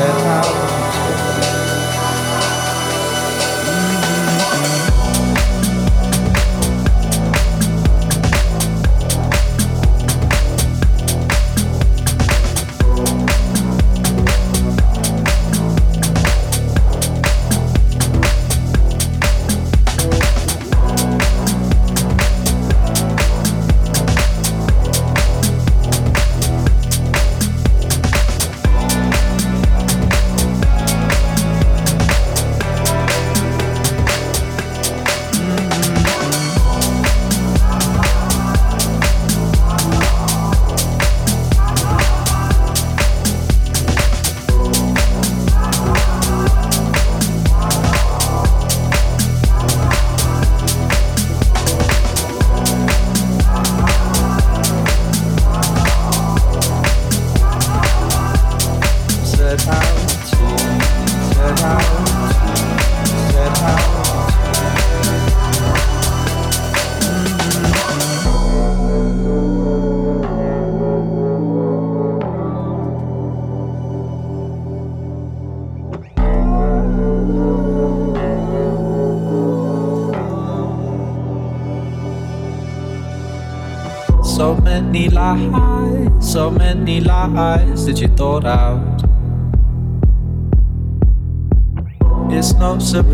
get out.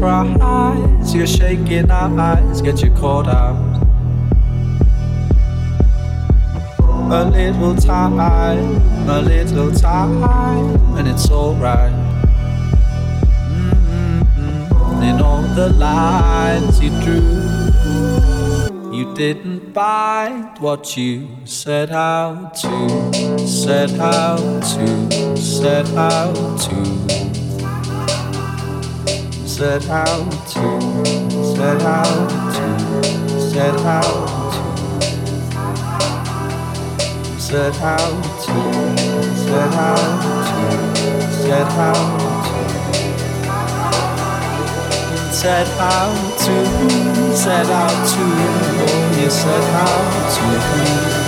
Surprise your shaking eyes get you caught out. A little time, a little time, and it's alright. Mm-hmm. In all the lines you drew, you didn't find what you set out to, set out to, set out to, set out to, set out to, set out to, set out to, set out to, set out set out to, set out to, oh, you set out to.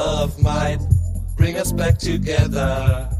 Love might bring us back together.